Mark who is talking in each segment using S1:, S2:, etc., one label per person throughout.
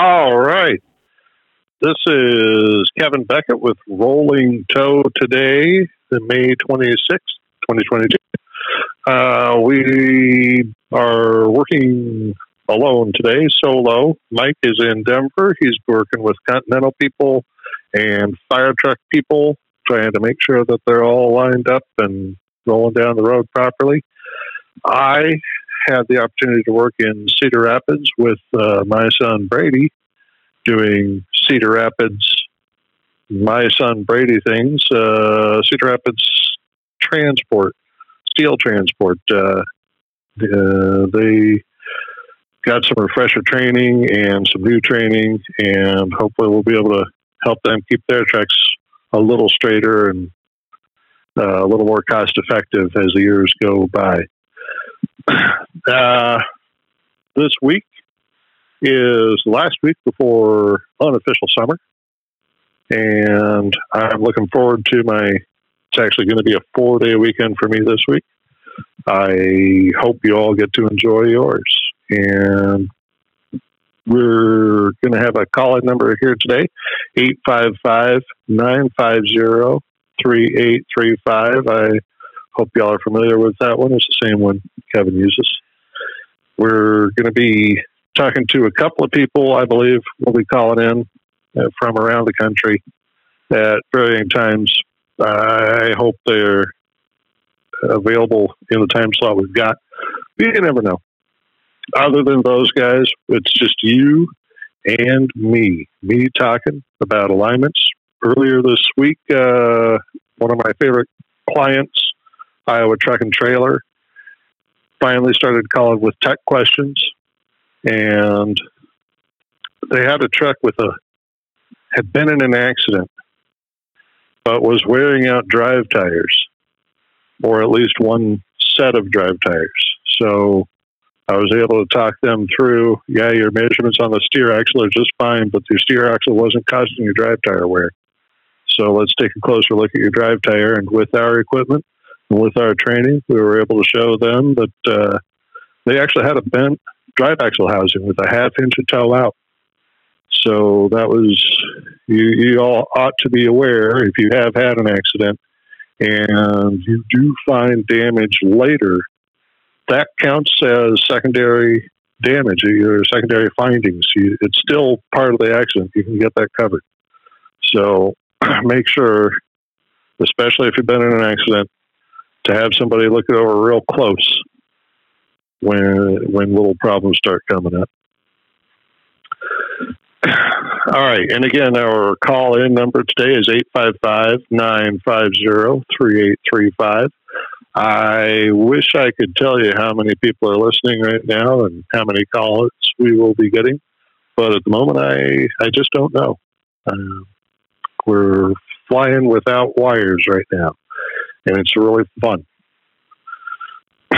S1: All right. This is Kevin Beckett with Rolling Toe today, May 26th, 2022. Uh, we are working alone today, solo. Mike is in Denver. He's working with Continental people and fire truck people, trying to make sure that they're all lined up and rolling down the road properly. I had the opportunity to work in Cedar Rapids with uh, my son Brady, doing Cedar Rapids, my son Brady things, uh, Cedar Rapids transport, steel transport. Uh, uh, they got some refresher training and some new training, and hopefully we'll be able to help them keep their tracks a little straighter and uh, a little more cost effective as the years go by. Uh, this week is last week before unofficial summer, and I'm looking forward to my. It's actually going to be a four day weekend for me this week. I hope you all get to enjoy yours. And we're going to have a call in number here today 855 950 3835. I hope y'all are familiar with that one. It's the same one Kevin uses. We're going to be talking to a couple of people, I believe, we'll be calling in uh, from around the country at varying times. I hope they're available in the time slot we've got. You never know. Other than those guys, it's just you and me. Me talking about alignments. Earlier this week, uh, one of my favorite clients, Iowa Truck and Trailer, finally started calling with tech questions. And they had a truck with a, had been in an accident, but was wearing out drive tires, or at least one set of drive tires. So I was able to talk them through. Yeah, your measurements on the steer axle are just fine, but your steer axle wasn't causing your drive tire wear. So let's take a closer look at your drive tire. And with our equipment and with our training, we were able to show them that uh, they actually had a bent drive axle housing with a half inch of toe out. So that was you. You all ought to be aware if you have had an accident and you do find damage later that counts as secondary damage or secondary findings. You, it's still part of the accident. You can get that covered. So make sure, especially if you've been in an accident, to have somebody look it over real close when when little problems start coming up. All right. And again, our call in number today is 855 950 3835. I wish I could tell you how many people are listening right now and how many calls we will be getting, but at the moment, I I just don't know. Uh, we're flying without wires right now, and it's really fun.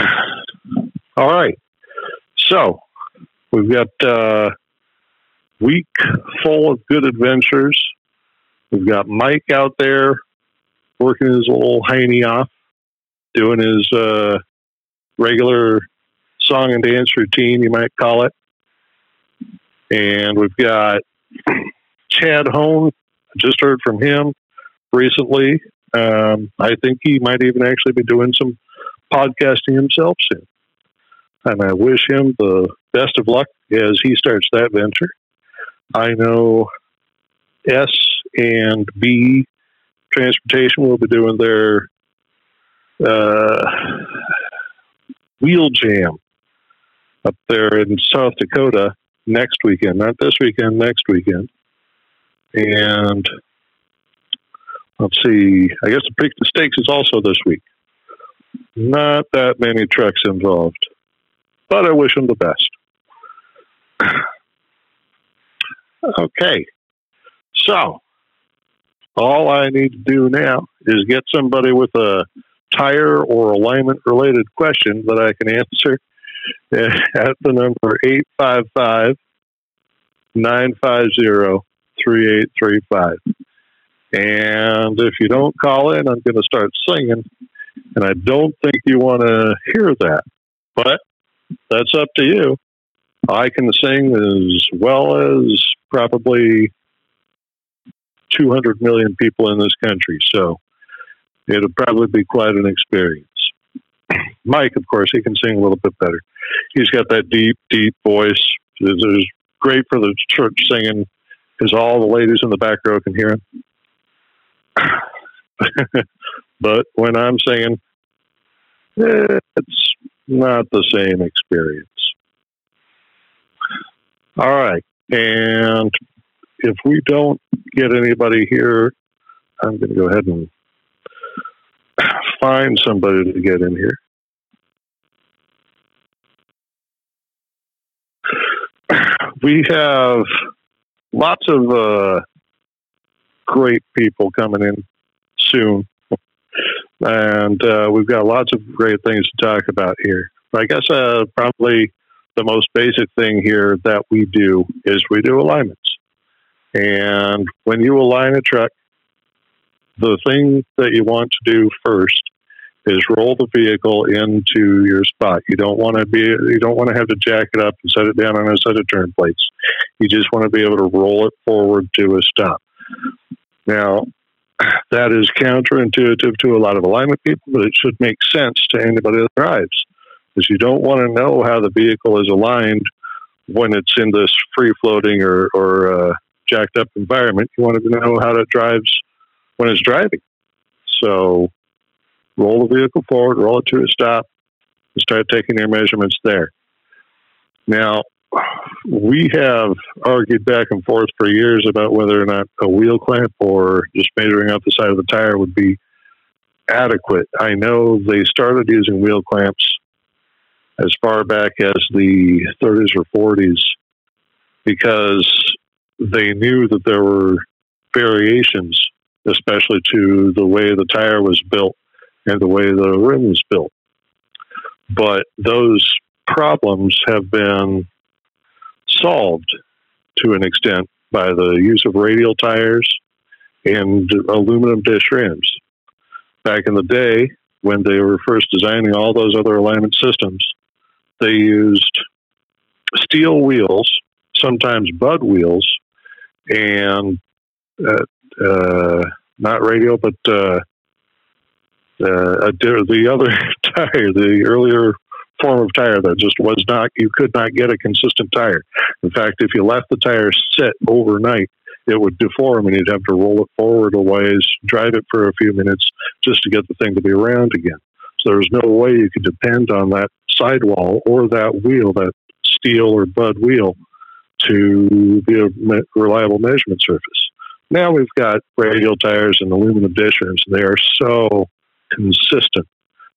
S1: All right, so we've got uh, week full of good adventures. We've got Mike out there working his little hiney off doing his uh, regular song and dance routine, you might call it. And we've got Chad Hone. Just heard from him recently. Um, I think he might even actually be doing some podcasting himself soon. And I wish him the best of luck as he starts that venture. I know S and B Transportation will be doing their uh, wheel jam up there in South Dakota next weekend, not this weekend, next weekend. And let's see, I guess the Preakness Stakes is also this week. Not that many trucks involved, but I wish them the best. okay, so all I need to do now is get somebody with a tire or alignment related question that I can answer at the number 855 950 3835. And if you don't call in, I'm going to start singing. And I don't think you want to hear that, but that's up to you. I can sing as well as probably 200 million people in this country. So it'll probably be quite an experience. Mike, of course, he can sing a little bit better. He's got that deep, deep voice. It's great for the church singing because all the ladies in the back row can hear him. but when I'm singing, it's not the same experience. All right. And if we don't get anybody here, I'm going to go ahead and find somebody to get in here. We have lots of uh, great people coming in soon. And uh, we've got lots of great things to talk about here. I guess uh, probably the most basic thing here that we do is we do alignments. And when you align a truck, the thing that you want to do first is roll the vehicle into your spot. You don't want to be you don't want to have to jack it up and set it down on a set of turn plates. You just want to be able to roll it forward to a stop. Now, that is counterintuitive to a lot of alignment people, but it should make sense to anybody that drives. Because you don't want to know how the vehicle is aligned when it's in this free floating or, or uh, jacked up environment. You want to know how it drives when it's driving. So roll the vehicle forward, roll it to a stop, and start taking your measurements there. Now, we have argued back and forth for years about whether or not a wheel clamp or just measuring out the side of the tire would be adequate. I know they started using wheel clamps as far back as the 30s or 40s because they knew that there were variations, especially to the way the tire was built and the way the rim was built. But those problems have been solved to an extent by the use of radial tires and aluminum dish rims. Back in the day, when they were first designing all those other alignment systems, they used steel wheels, sometimes Budd wheels, and uh, uh, not radial, but uh, uh the other tire, the earlier form of tire that just was not, you could not get a consistent tire. In fact, if you left the tire sit overnight, it would deform and you'd have to roll it forward a ways, drive it for a few minutes just to get the thing to be around again. So there's no way you could depend on that sidewall or that wheel, that steel or Budd wheel, to be a reliable measurement surface. Now we've got radial tires and aluminum dishers. They are so consistent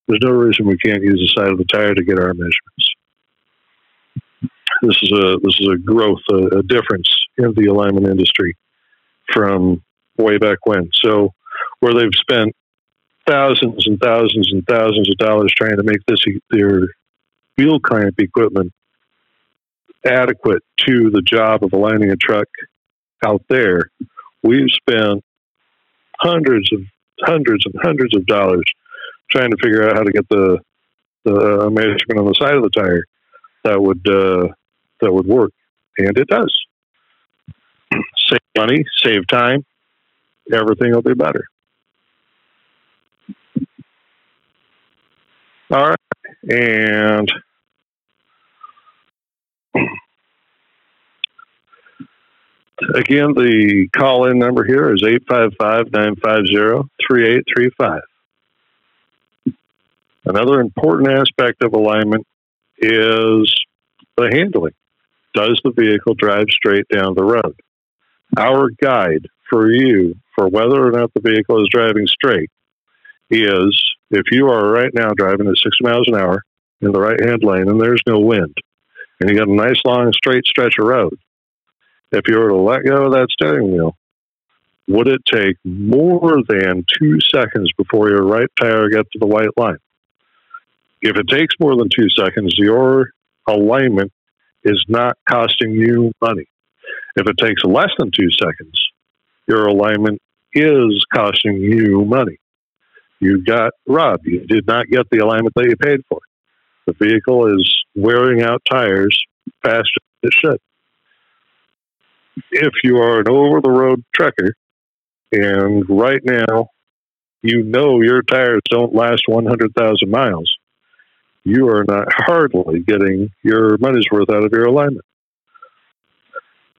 S1: there's no reason we can't use the side of the tire to get our measurements. This is a this is a growth, a, a difference in the alignment industry from way back when. So, where they've spent thousands and thousands and thousands of dollars trying to make this their wheel clamp equipment adequate to the job of aligning a truck out there, we've spent hundreds of hundreds and hundreds of dollars trying to figure out how to get the the measurement on the side of the tire that would uh, that would work, and it does. save money, save time, everything will be better. All right, and again, the call in number here is 855 950 3835. Another important aspect of alignment is the handling. Does the vehicle drive straight down the road? Our guide for you for whether or not the vehicle is driving straight is if you are right now driving at 60 miles an hour in the right hand lane and there's no wind, and you got a nice long straight stretch of road, if you were to let go of that steering wheel, would it take more than two seconds before your right tire gets to the white line? If it takes more than two seconds, your alignment is not costing you money. If it takes less than two seconds, your alignment is costing you money. You got robbed. You did not get the alignment that you paid for. The vehicle is wearing out tires faster than it should. If you are an over the road trucker and right now you know your tires don't last 100,000 miles, you are not hardly getting your money's worth out of your alignment.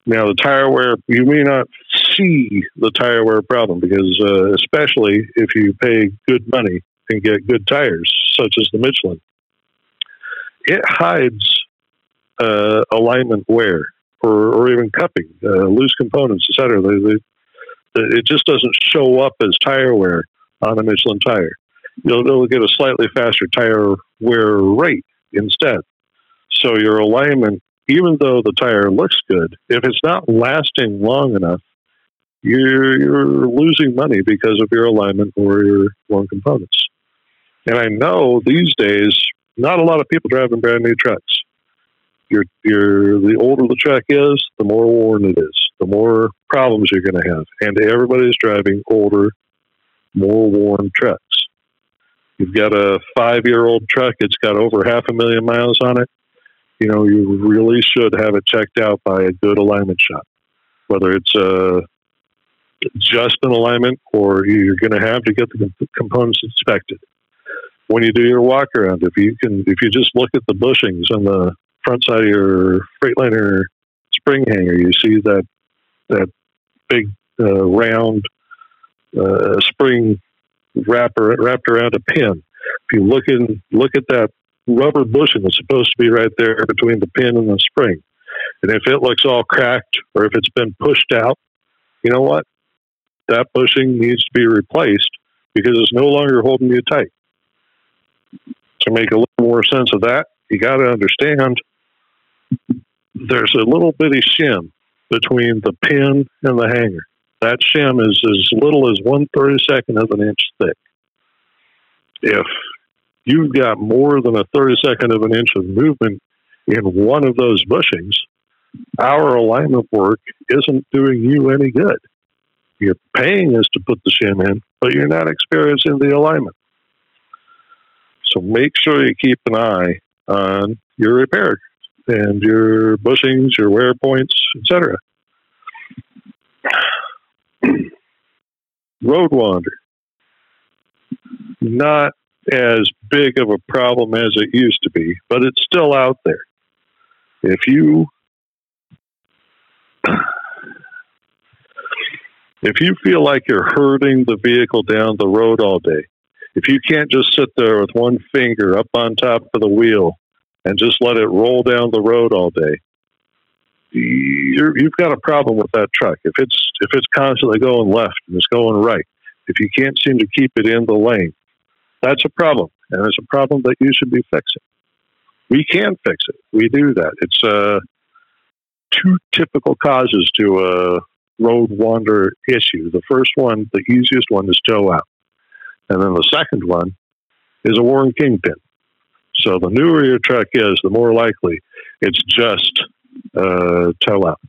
S1: Now, the tire wear, you may not see the tire wear problem because, uh, especially if you pay good money and get good tires, such as the Michelin, it hides uh, alignment wear or, or even cupping, uh, loose components, etc. It just doesn't show up as tire wear on a Michelin tire. You'll, you'll get a slightly faster tire wear rate instead. So your alignment, even though the tire looks good, if it's not lasting long enough, you're, you're losing money because of your alignment or your worn components. And I know these days, not a lot of people driving brand new trucks. You're, you're, the older the truck is, the more worn it is, the more problems you're going to have. And everybody's driving older, more worn trucks. You've got a five year old truck, it's got over half a million miles on it. You know, you really should have it checked out by a good alignment shop, whether it's uh, just an alignment or you're going to have to get the components inspected. When you do your walk around, if you can, if you just look at the bushings on the front side of your Freightliner spring hanger, you see that that big uh, round uh, spring wrapper wrapped around a pin. If you look in, look at that rubber bushing that's supposed to be right there between the pin and the spring, and if it looks all cracked or if it's been pushed out, you know what? That bushing needs to be replaced because it's no longer holding you tight. To make a little more sense of that, you got to understand there's a little bitty shim between the pin and the hanger. That shim is as little as one thirty second of an inch thick. If you've got more than a thirty second of an inch of movement in one of those bushings, our alignment work isn't doing you any good. You're paying us to put the shim in, but you're not experiencing the alignment. So make sure you keep an eye on your repair and your bushings, your wear points, etc. Road wander. Not as big of a problem as it used to be, but it's still out there. If you if you feel like you're herding the vehicle down the road all day, if you can't just sit there with one finger up on top of the wheel and just let it roll down the road all day, you have got a problem with that truck. If it's if it's constantly going left and it's going right, if you can't seem to keep it in the lane, that's a problem, and it's a problem that you should be fixing. We can fix it. We do that. It's uh, two typical causes to a road wander issue. The first one, the easiest one, is toe out, and then the second one is a worn kingpin. So the newer your truck is, the more likely it's just uh, toe out.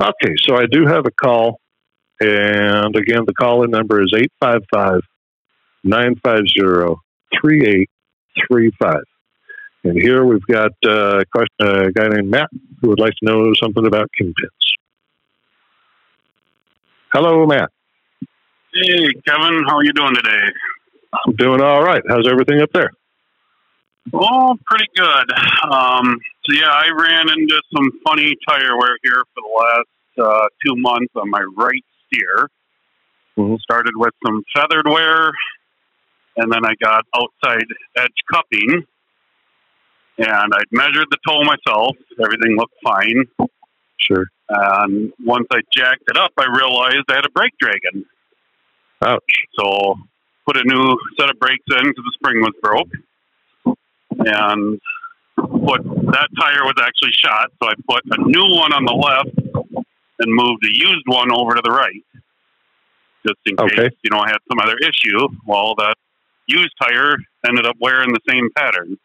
S1: Okay, so I do have a call. And again, the call in number is 855 950 3835. And here we've got uh, a guy named Matt who would like to know something about kingpins. Hello, Matt.
S2: Hey, Kevin. How are you doing today?
S1: I'm doing all right. How's everything up there?
S2: Oh, pretty good. Um, so yeah, I ran into some funny tire wear here for the last uh, two months on my right steer. Mm-hmm. Started with some feathered wear, and then I got outside edge cupping. And I'd measured the toe myself. Everything looked fine.
S1: Sure.
S2: And once I jacked it up, I realized I had a brake dragging.
S1: Ouch.
S2: So put a new set of brakes in because the spring was broke and put that tire was actually shot, so I put a new one on the left and moved a used one over to the right, just in case you know I had some other issue. Well, that used tire ended up wearing the same pattern.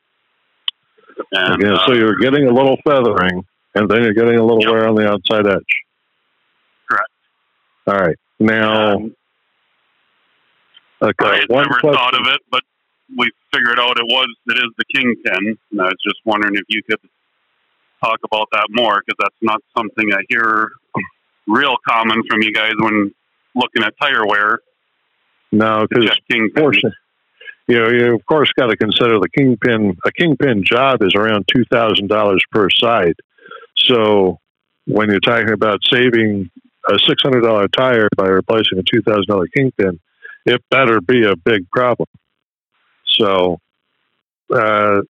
S1: And, yeah, so uh, you're getting a little feathering, and then you're getting a little yep. wear on the outside edge.
S2: Correct.
S1: All right. Now,
S2: okay, I had never question. thought of it, but we figured out it was it is the kingpin, and I was just wondering if you could talk about that more because that's not something I hear real common from you guys when looking at tire wear.
S1: No, because course, you know, you of course got to consider the kingpin. A kingpin job is around two thousand dollars per side. So when you're talking about saving a six hundred dollar tire by replacing a two thousand dollar kingpin, it better be a big problem. So uh,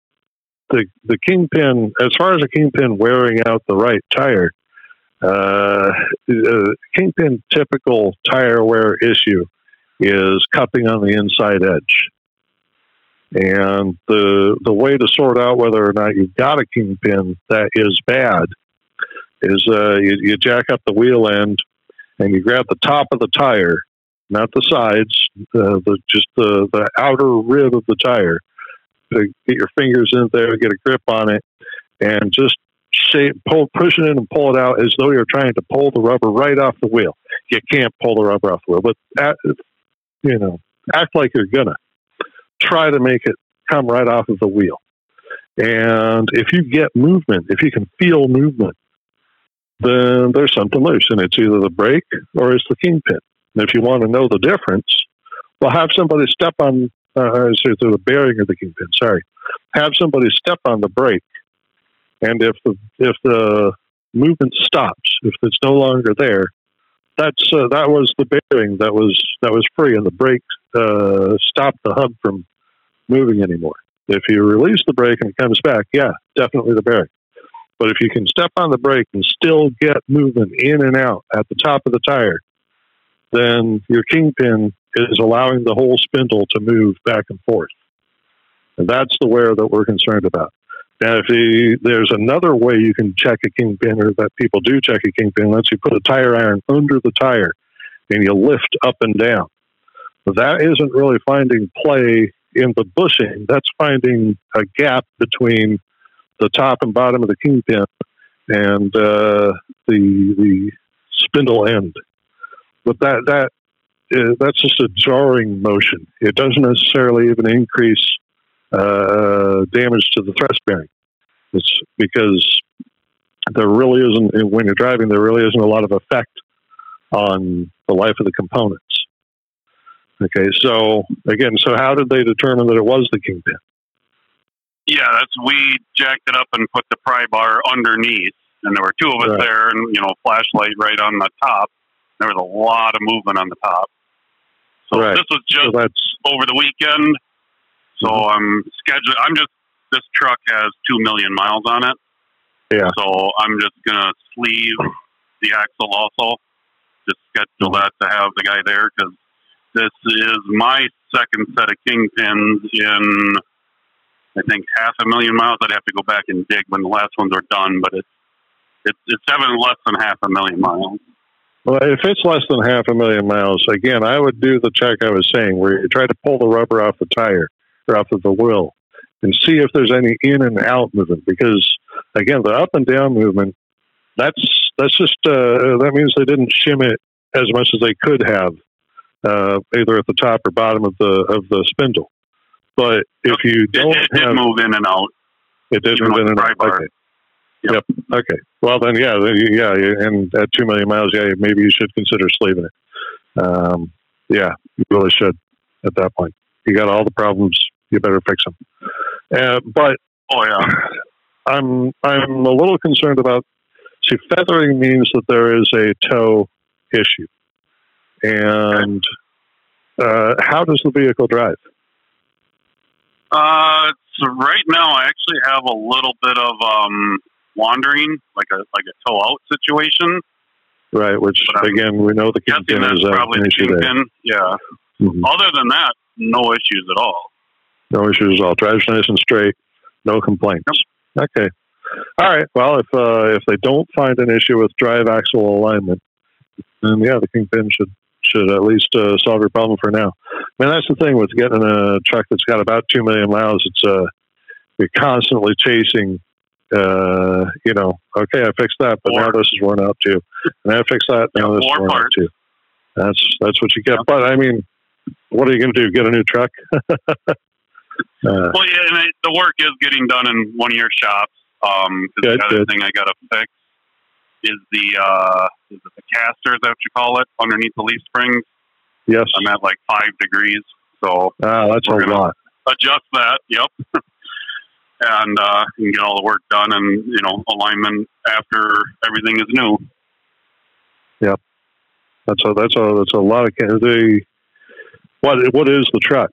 S1: the the kingpin, as far as a kingpin wearing out the right tire, uh, kingpin typical tire wear issue is cupping on the inside edge. And the the way to sort out whether or not you've got a kingpin that is bad is uh, you, you jack up the wheel end and you grab the top of the tire, not the sides, uh, the just the, the outer rib of the tire. To get your fingers in there, get a grip on it, and just shape, pull, push it in and pull it out as though you're trying to pull the rubber right off the wheel. You can't pull the rubber off the wheel, but at, you know, act like you're gonna try to make it come right off of the wheel. And if you get movement, if you can feel movement, then there's something loose, and it's either the brake or it's the kingpin. And if you want to know the difference, well, have somebody step on, uh, say, the bearing of the kingpin. Sorry, have somebody step on the brake, and if the if the movement stops, if it's no longer there, that's uh, that was the bearing that was that was free, and the brake uh, stopped the hub from moving anymore. If you release the brake and it comes back, yeah, definitely the bearing. But if you can step on the brake and still get movement in and out at the top of the tire, then your kingpin is allowing the whole spindle to move back and forth. And that's the wear that we're concerned about. Now, if there's another way you can check a kingpin, or that people do check a kingpin, let's you put a tire iron under the tire and you lift up and down. That isn't really finding play in the bushing. That's finding a gap between the top and bottom of the kingpin and uh, the the spindle end. But that that uh, that's just a jarring motion. It doesn't necessarily even increase uh, damage to the thrust bearing. It's because there really isn't when you're driving. There really isn't a lot of effect on the life of the components. Okay, so again, so how did they determine that it was the kingpin?
S2: Yeah, that's we jacked it up and put the pry bar underneath, and there were two of us right. there, and you know, flashlight right on the top. There was a lot of movement on the top. So right. this was just so over the weekend. So mm-hmm. I'm scheduled. I'm just this truck has two million miles on it.
S1: Yeah.
S2: So I'm just gonna sleeve the axle also. Just schedule that to have the guy there because this is my second set of kingpins in, I think, half a million miles. I'd have to go back and dig when the last ones are done, but it's it's it's having less than half a million miles.
S1: Well, if it's less than half a million miles, again, I would do the check I was saying, where you try to pull the rubber off the tire or off of the wheel, and see if there's any in and out movement. Because again, the up and down movement, that's that's just uh, that means they didn't shim it as much as they could have uh, either at the top or bottom of the of the spindle. But if you don't
S2: it,
S1: it
S2: have, move in and out,
S1: it did move in and out. Okay. Yep. yep. Okay. Well, then, yeah, yeah, and at two million miles, yeah, maybe you should consider sleeving it. Um, yeah, you really should. At that point, you got all the problems. You better fix them. Uh, but
S2: oh yeah,
S1: I'm I'm a little concerned about. See, feathering means that there is a toe issue. And uh, how does the vehicle drive?
S2: Uh, so right now, I actually have a little bit of um, wandering, like a like a toe out situation.
S1: Right, which again we know the kingpin is probably issue there.
S2: Yeah. Mm-hmm. Other than that, no issues at all.
S1: No issues at all. Drives nice and straight. No complaints. Yep. Okay. All right. Well, if uh, if they don't find an issue with drive axle alignment, then yeah, the kingpin should should at least uh, solve your problem for now. I mean, that's the thing with getting a truck that's got about two million miles. It's uh, you're constantly chasing. Uh, you know, okay, I fixed that, but now this is worn out too, and I fixed that, now yeah, this is worn out too. That's that's what you get. Yeah. But I mean, what are you going to do? Get a new truck?
S2: Uh, well, yeah, and the work is getting done in one of your shops. Um,
S1: Good,
S2: the other
S1: good.
S2: thing I got to fix is the uh, is it the caster? Is that what you call it? Underneath the leaf springs,
S1: Yes.
S2: I'm at like five degrees, so
S1: Ah, that's a lot.
S2: adjust that. Yep. and uh, and get all the work done, and you know alignment after everything is new.
S1: Yeah, That's a that's a that's a lot of ca- the what what is the truck?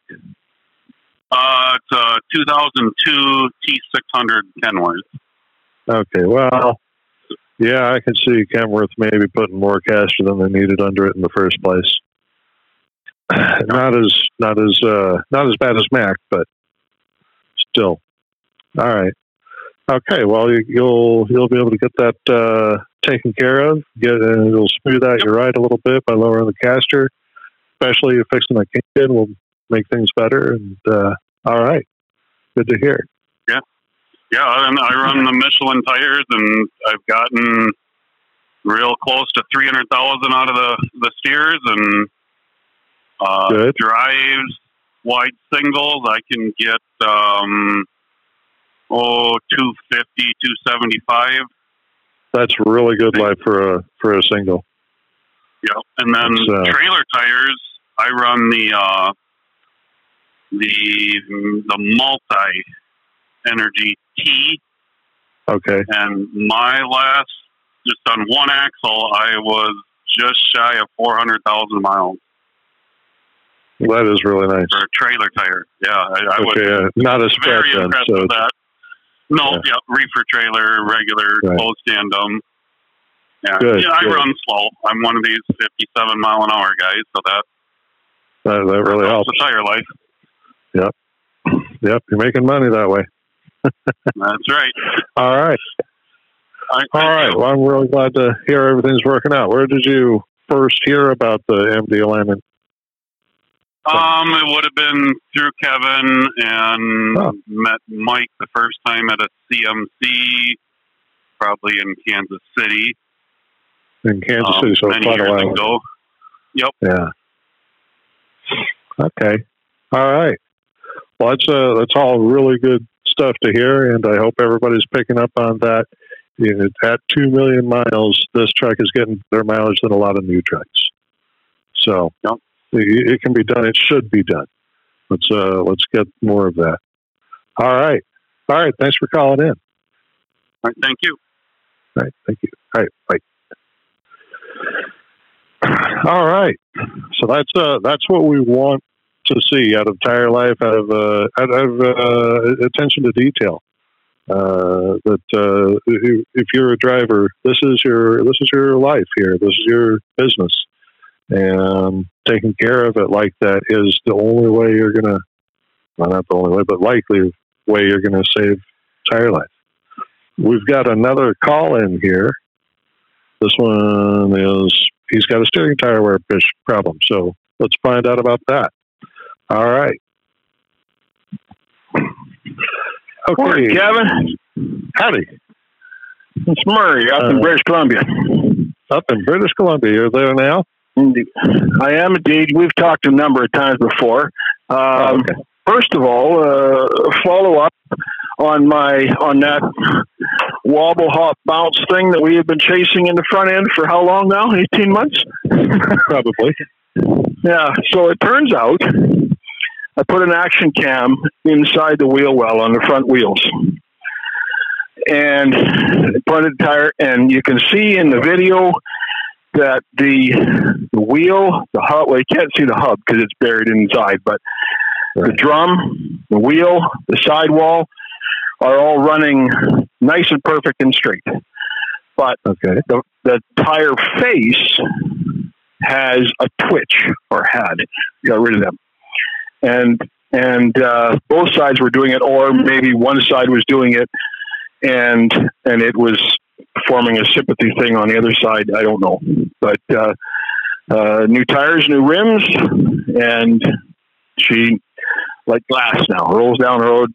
S2: Uh, it's a 2002 T600 Kenworth.
S1: Okay, well, yeah, I can see Kenworth maybe putting more caster than they needed under it in the first place. Not as not as uh, not as bad as Mack, but still. All right. Okay. Well, you, you'll you'll be able to get that uh, taken care of. Get uh, it'll smooth out your ride a little bit by lowering the caster, especially if fixing the kid will make things better. And uh, all right, good to hear.
S2: Yeah, yeah. and I run the Michelin tires, and I've gotten real close to 300,000 out of the the steers, and uh, drives, wide singles. I can get um, oh 250, 275.
S1: That's really good life for a for a single.
S2: Yep. And then
S1: uh,
S2: trailer tires, I run the uh, the the multi energy T,
S1: Okay.
S2: and my last just on one axle, I was just shy of four hundred thousand miles
S1: That is really nice.
S2: for a trailer tire. Yeah, I, I was
S1: uh, not a spread
S2: very
S1: then.
S2: impressed
S1: So
S2: with that. No,
S1: Yeah.
S2: yeah, reefer trailer, regular
S1: Right.
S2: closed tandem. Yeah,
S1: Good,
S2: yeah, I
S1: good.
S2: run slow. I'm one of these 57 mile an hour guys, so that uh,
S1: that, that really helps.
S2: helps the tire life.
S1: Yep, Yep, you're making money that way.
S2: That's right.
S1: All right,
S2: All right.
S1: all right.
S2: you.
S1: Well, I'm really glad to hear everything's working out. Where did you first hear about the MD alignment?
S2: Um, it would have been through Kevin and
S1: Oh.
S2: met Mike the first time at a CMC, probably in Kansas City.
S1: In Kansas
S2: um,
S1: City, so
S2: many
S1: quite a while
S2: ago.
S1: Yeah. Okay. All right. Well, that's uh, that's all really good stuff to hear, and I hope everybody's picking up on that. At two million miles, this truck is getting better mileage than a lot of new trucks. So
S2: Yep.
S1: It, can be done. It should be done. Let's uh, let's get more of that. All right. All right. Thanks for calling in.
S2: All right, thank you.
S1: All right. Thank you. All right. Bye. All right. So that's uh that's what we want to see out of tire life, out of uh, out of uh, attention to detail. Uh, that uh, if if you're a driver, this is your this is your life here. This is your business, and taking care of it like that is the only way you're gonna. Well, not the only way, but likely way you're gonna save tire life. We've got another call in here. This one is he's got a steering tire wear problem. So let's find out about that. All right. Okay,
S3: Morning, Kevin.
S1: howdy.
S3: It's Murray up
S1: Uh,
S3: in British Columbia.
S1: Up in British Columbia, you're there now.
S3: Indeed. I am indeed. We've talked a number of times before. Um,
S1: Oh, okay.
S3: First of all, uh, follow up on my on that wobble hop bounce thing that we have been chasing in the front end for how long now? Eighteen months.
S1: Probably.
S3: Yeah. So it turns out I put an action cam inside the wheel well on the front wheels. And pointed tire, and you can see in the video that the, the wheel, the hub, well, you can't see the hub because it's buried inside, but the drum, the wheel, the sidewall are all running nice and perfect and straight. But
S1: Okay.
S3: the, the tire face has a twitch or had got rid of them and and uh, both sides were doing it or maybe one side was doing it and and it was forming a sympathy thing on the other side i don't know. But uh, uh, new tires new rims and she like glass now rolls down the road.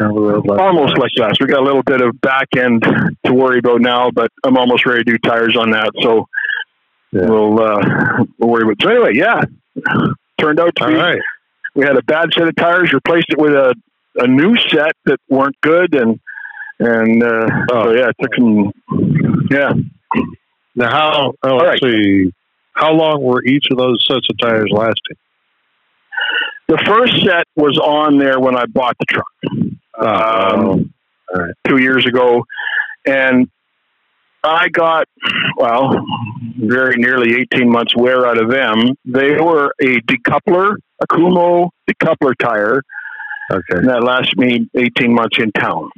S1: Down the road like
S3: almost like glass. We got a little bit of back end to worry about now but i'm almost ready to do tires on that so
S1: Yeah.
S3: we'll uh we'll worry about so anyway yeah. Turned out to
S1: All
S3: be
S1: right.
S3: we had a bad set of tires replaced it with a a new set that weren't good and And uh, oh. so yeah, it took some. Yeah.
S1: Now how? Oh, let's right. see. How long were each of those sets of tires lasting?
S3: The first set was on there when I bought the truck oh, um, right. two years ago, and I got well, very nearly eighteen months wear out of them. They were a decoupler, a Kumho decoupler tire.
S1: Okay,
S3: and that lasted me eighteen months in town.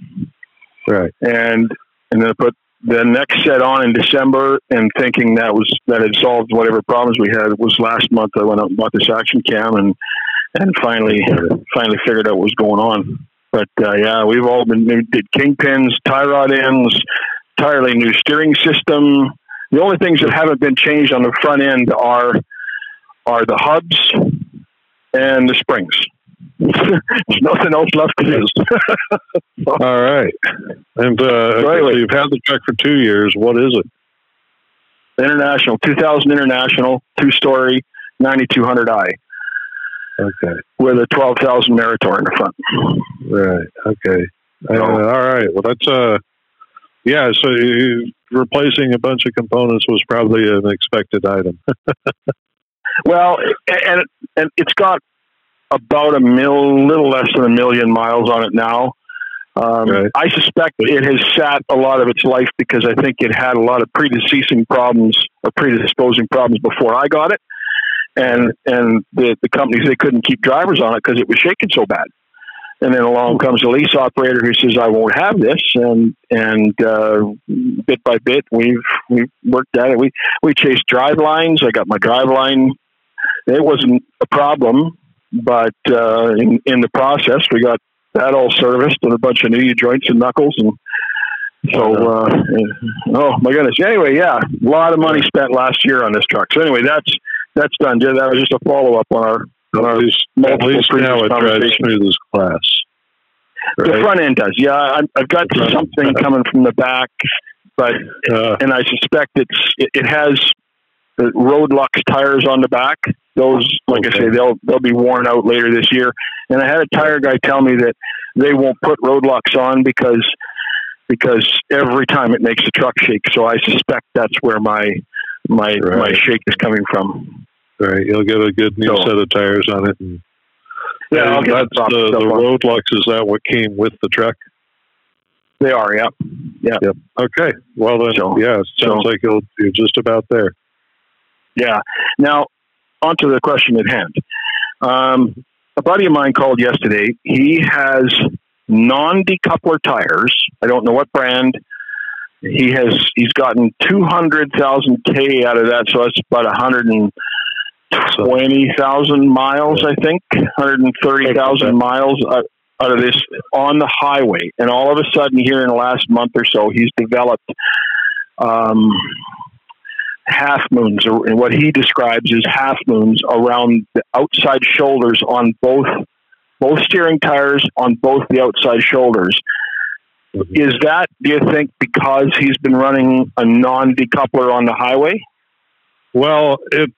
S1: Right,
S3: and and then I put the next set on in December, and thinking that was that had solved whatever problems we had. It was last month I went out and bought this action cam, and and finally finally figured out what was going on. But uh, yeah, we've all been did kingpins, tie rod ends, entirely new steering system. The only things that haven't been changed on the front end are are the hubs and the springs. There's nothing else left to do.
S1: All right. And uh, so anyway, so you've had the truck for two years. What is it?
S3: International, 2000 International, two story, 9200i.
S1: Okay.
S3: With a 12,000 Meritor in the front.
S1: Right. Okay. Uh, all right. Well, that's uh, yeah. So replacing a bunch of components was probably an expected item.
S3: well, and and it's got about a mil, little less than a million miles on it now. Um, right. I suspect it has sat a lot of its life because I think it had a lot of predisposing problems or predisposing problems before I got it, and and the the companies they couldn't keep drivers on it because it was shaking so bad. And then along comes a lease operator who says, "I won't have this," and and uh, bit by bit we've we worked at it. We we chased drive lines. I got my drive line. It wasn't a problem but uh, in, in the process, we got that all serviced and a bunch of new joints and knuckles and so, uh, oh my goodness. Anyway, yeah, a lot of money spent last year on this truck. So anyway, that's that's done. Yeah, That was just a follow up on our on our
S1: at least now it drives through this class.
S3: Right? The front end does. Yeah, I, have got something coming from the back, but uh, and I suspect it's it, it has the Roadlux tires on the back. Those, like okay. I say, they'll they'll be worn out later this year. And I had a tire guy tell me that they won't put Roadlux on because because every time it makes the truck shake. So I suspect that's where my my right. my shake is coming from.
S1: Right, you'll get a good new so, set of tires on it. And,
S3: yeah,
S1: and that's the, the Roadlux. Is that what came with the truck?
S3: They are. yeah.
S1: Yeah. Yep. Okay. Well then, so, yeah. Sounds so, like you're just about there.
S3: Yeah. Now, on to the question at hand. Um, a buddy of mine called yesterday. He has non-decoupler tires. I don't know what brand. He has he's gotten two hundred thousand k out of that, so that's about a hundred and twenty thousand miles, I think, hundred and thirty thousand miles out, out of this on the highway. And all of a sudden, here in the last month or so, he's developed um, half moons, or what he describes as half moons around the outside shoulders on both both steering tires on both the outside shoulders. Mm-hmm. Is that, do you think, because he's been running a non decoupler on the highway?
S1: Well, it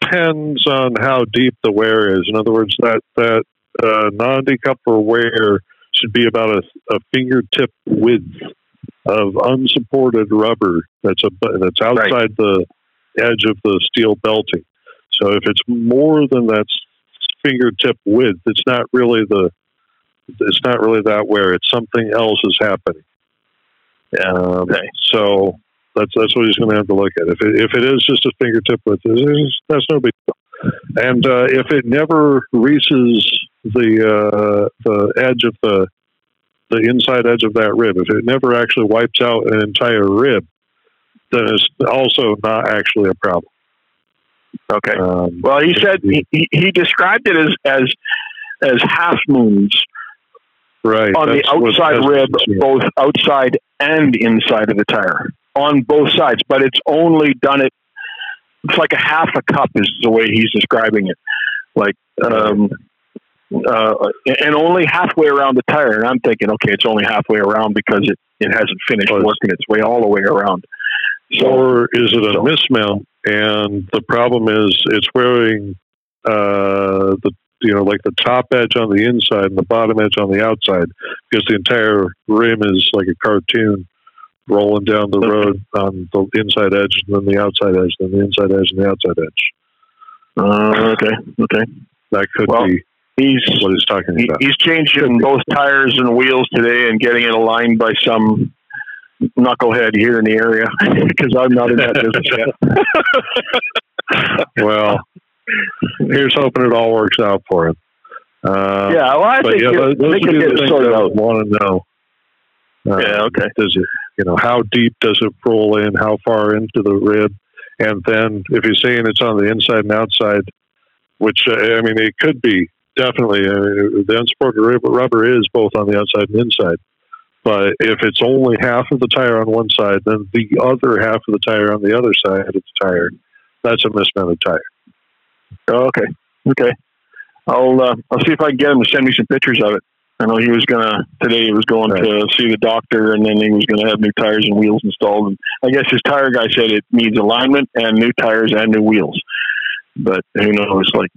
S1: depends on how deep the wear is. In other words, that that uh, non decoupler wear should be about a, a fingertip width of unsupported rubber that's a that's outside right. the edge of the steel belting. So if it's more than that fingertip width, it's not really the it's not really that wear. It's something else is happening. Um, okay. So that's that's what he's going to have to look at. If it, if it is just a fingertip width, that's no big deal. And uh, if it never reaches the uh, the edge of the the inside edge of that rib. If it never actually wipes out an entire rib, then it's also not actually a problem.
S3: Okay. Um, well, he said he, he described it as as as half moons.
S1: Right.
S3: On the outside rib, both outside and inside of the tire, on both sides. But it's only done it. It's like a half a cup is the way he's describing it. Like um, uh, and only halfway around the tire. And I'm thinking, okay, it's only halfway around because it, it hasn't finished working its way all the way around.
S1: So, or is it a so, mismount? And the problem is it's wearing uh, the you know, like the top edge on the inside and the bottom edge on the outside, because the entire rim is like a cartoon rolling down the road on the inside edge and then the outside edge, then the inside edge and the outside edge.
S3: Uh, okay, okay.
S1: That could
S3: Well,
S1: be
S3: He's
S1: what he's talking
S3: he,
S1: about.
S3: he's changing both tires and wheels today and getting it aligned by some knucklehead here in the area because I'm not in that business yet.
S1: well, here's hoping it all works out for him. Uh,
S3: yeah, well, I think
S1: yeah, those, those
S3: they can get it sorted out.
S1: want to know. Uh,
S3: Yeah, okay.
S1: Does it, you know, how deep does it roll in? How far into the rib? And then if you're saying it's on the inside and outside, which uh, I mean, it could be definitely. Uh, the unsupported rubber is both on the outside and inside. But if it's only half of the tire on one side, then the other half of the tire on the other side of the tire, that's a mismounted tire.
S3: Okay, okay. I'll uh, I'll see if I can get him to send me some pictures of it. I know he was gonna today. He was going
S1: Right.
S3: to see the doctor, and then he was gonna have new tires and wheels installed. And I guess his tire guy said it needs alignment and new tires and new wheels. But who knows? Like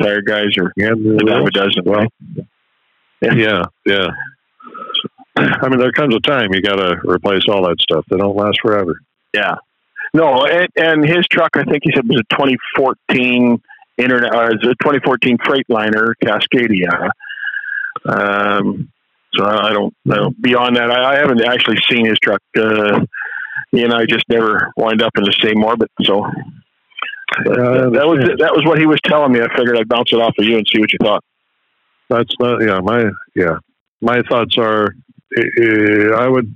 S3: tire guys are
S1: And
S3: a dime a dozen.
S1: Well,
S3: right?
S1: yeah, yeah. I mean, there comes a time you got to replace all that stuff. They don't last forever.
S3: Yeah. No, and, and his truck, I think he said was a 2014 internet, or it's a 2014 Freightliner Cascadia. Um, so I I don't know. Beyond that, I, I haven't actually seen his truck. Uh, he and I just never wind up in the same orbit. So
S1: Yeah,
S3: that was that was what he was telling me. I figured I'd bounce it off of you and see what you thought.
S1: That's not. Yeah, my yeah. My thoughts are, uh, I would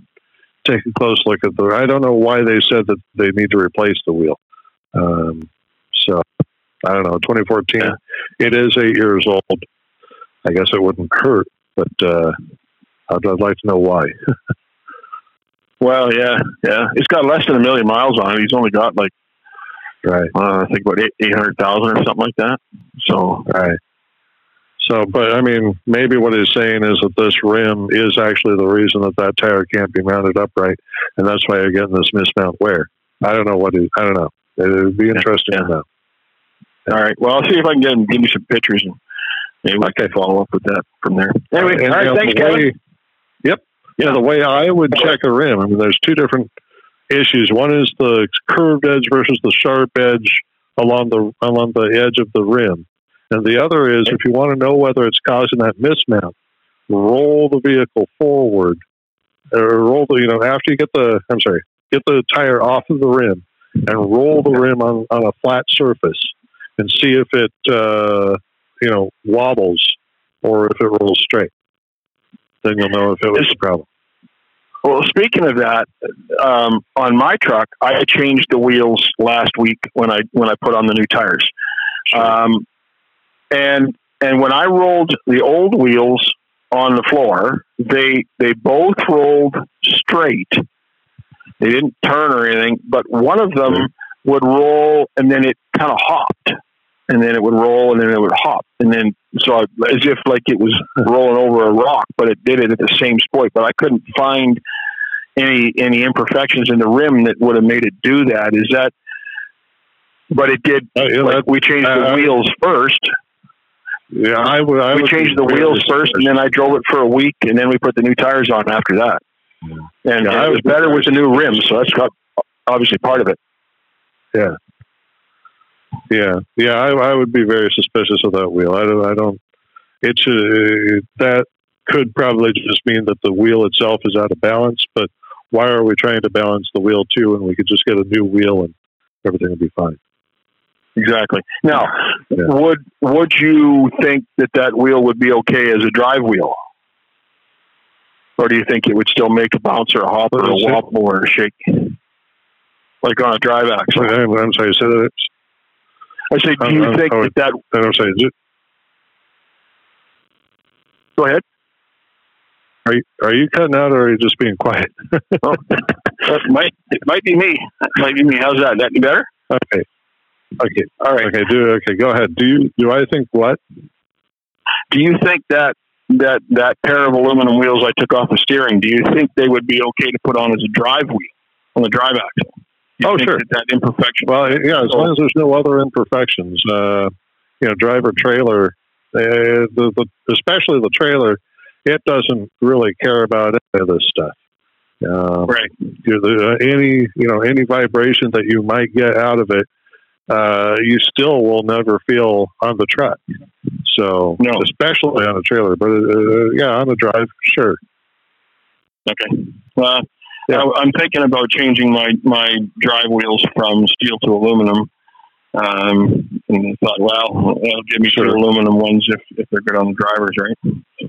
S1: take a close look at the. I don't know why they said that they need to replace the wheel. Um, so I don't know. 2014.
S3: Yeah.
S1: It is eight years old. I guess it wouldn't hurt, but uh, I'd, I'd like to know why.
S3: Well, yeah, yeah. It's got less than a million miles on it. He's only got like
S1: right.
S3: uh, I think about eight eight hundred thousand or something like that. So
S1: Right. So, but I mean, maybe what he's saying is that this rim is actually the reason that that tire can't be mounted upright, and that's why you're getting this mismount wear. I don't know what he. I don't know. It would be interesting to know.
S3: All right. Well, I'll see if I can get him give me some pictures and maybe I can follow up with that from there. Anyway,
S1: And,
S3: all right. Thanks,
S1: the
S3: Kevin.
S1: yep. Yeah, the way I would check a rim. I mean, there's two different issues. One is the curved edge versus the sharp edge along the along the edge of the rim, and the other is if you want to know whether it's causing that mismount, roll the vehicle forward, or roll the you know after you get the I'm sorry, get the tire off of the rim and roll the rim on on a flat surface and see if it uh, you know wobbles or if it rolls straight. Then you'll know if it was a problem.
S3: Well, speaking of that, um, on my truck, I changed the wheels last week when I when I put on the new tires. Um, and and when I rolled the old wheels on the floor, they they both rolled straight. They didn't turn or anything, but one of them would roll and then it kind of hopped, and then it would roll and then it would hop, and then so I, as if like it was rolling over a rock, but it did it at the same spot. But I couldn't find any any imperfections in the rim that would have made it do that. Is that? But it did.
S1: Uh, yeah,
S3: like we changed the
S1: uh,
S3: wheels first.
S1: yeah, I would. I
S3: we changed the wheels first, and then I drove it for a week, and then we put the new tires on after that. And,
S1: Yeah,
S3: and
S1: I
S3: it was better with the new rim, so that's got obviously part of it.
S1: Yeah, yeah, I, I would be very suspicious of that wheel. I don't. I don't. It should. Uh, that could probably just mean that the wheel itself is out of balance. But why are we trying to balance the wheel too? And we could just get a new wheel and everything would be fine.
S3: Exactly. Now,
S1: Yeah.
S3: would would you think that that wheel would be okay as a drive wheel, or do you think it would still make a bounce or a hop or a wobble or a shake, like on a drive axle?
S1: I'm, I'm sorry. Say that.
S3: I say, do you
S1: Uh, uh,
S3: think
S1: oh,
S3: that that?
S1: I'm is it-
S3: Go ahead.
S1: Are you, are you cutting out or are you just being quiet?
S3: Oh, that might it might be me. It might be me. How's that? That any better?
S1: Okay. Okay.
S3: All right.
S1: Okay. Do okay. Go ahead. Do you? Do I think what?
S3: Do you think that that that pair of aluminum wheels I took off the steering? Do you think they would be okay to put on as a drive wheel on the drive axle?
S1: Oh, sure.
S3: That, that imperfection.
S1: Well, yeah. As long as there's no other imperfections, uh, you know, driver trailer Uh, the, the, especially the trailer, it doesn't really care about any of this stuff.
S3: Um, right.
S1: Uh, any you know any vibration that you might get out of it, uh, you still will never feel on the truck. So,
S3: no.
S1: especially on a trailer, but uh, yeah, on the drive, sure.
S3: Okay. Well, yeah. I, am thinking about changing my my drive wheels from steel to aluminum. Um, and I thought, well, that'll give me sure. two aluminum ones if, if they're good on the drivers, right?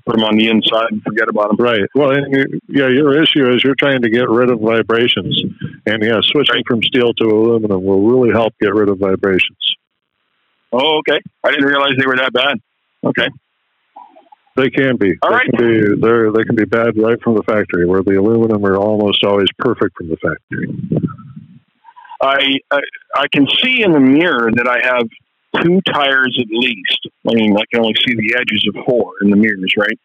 S3: Put them on the inside and forget about them.
S1: Right. Well, and you, yeah, your issue is you're trying to get rid of vibrations, and yeah, switching right. from steel to aluminum will really help get rid of vibrations.
S3: Oh, okay. I didn't realize they were that bad. Okay.
S1: They can be.
S3: All
S1: they
S3: right.
S1: Can be, they're, they can be bad right from the factory, where the aluminum are almost always perfect from the factory.
S3: I, I, I can see in the mirror that I have two tires at least. I mean, I can only see the edges of four in the mirrors, right?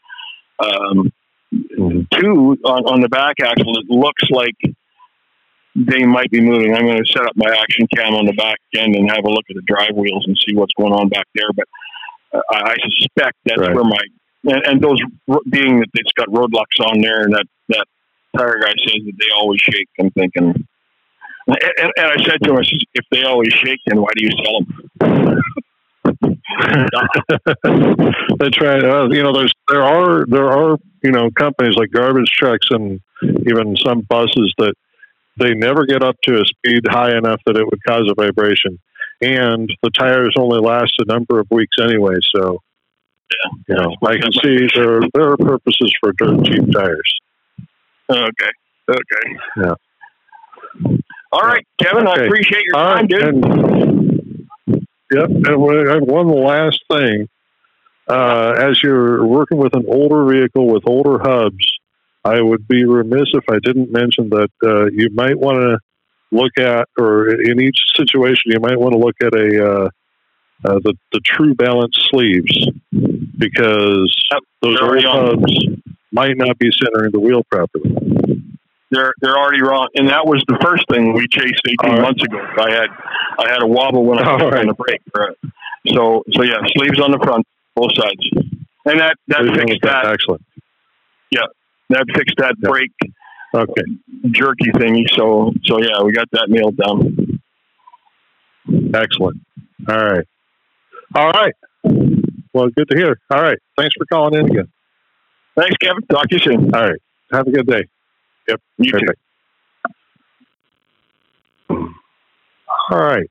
S3: Um, mm-hmm. Two on, on the back axle. It looks like they might be moving. I'm going to set up my action cam on the back end and have a look at the drive wheels and see what's going on back there. But uh, I suspect that's right. where my and, and, those being that it's got Roadlux on there and that that tire guy says that they always shake. I'm thinking. And, and, and I said to him, I said, if they always shake, then why do you sell them?
S1: That's right. Uh, you know, there's there are there are you know companies like garbage trucks and even some buses that they never get up to a speed high enough that it would cause a vibration, and the tires only last a number of weeks anyway. So, you know, I can see there there are purposes for dirt cheap tires.
S3: Okay. Okay.
S1: Yeah.
S3: All right, Kevin. Okay. I appreciate your time, right, dude.
S1: And, yep. And one last thing. Uh, as you're working with an older vehicle with older hubs, I would be remiss if I didn't mention that uh, you might want to look at, or in each situation, you might want to look at a uh, uh, the the true balance sleeves because yep, those old hubs might not be centering the wheel properly.
S3: They're they're already wrong, and that was the first thing we chased eighteen right. months ago. I had I had a wobble when I was right. on the brake. So so yeah, sleeves on the front, both sides, and that that fixed that.
S1: Excellent.
S3: Yeah, that fixed that
S1: yeah.
S3: brake
S1: okay
S3: jerky thingy. So so yeah, we got that nailed down.
S1: Excellent. All right. All right. Well, good to hear. All right. Thanks for calling in again.
S3: Thanks, Kevin. Talk to you soon.
S1: All right. Have a good day.
S3: Yep. You
S1: Perfect. too. All right.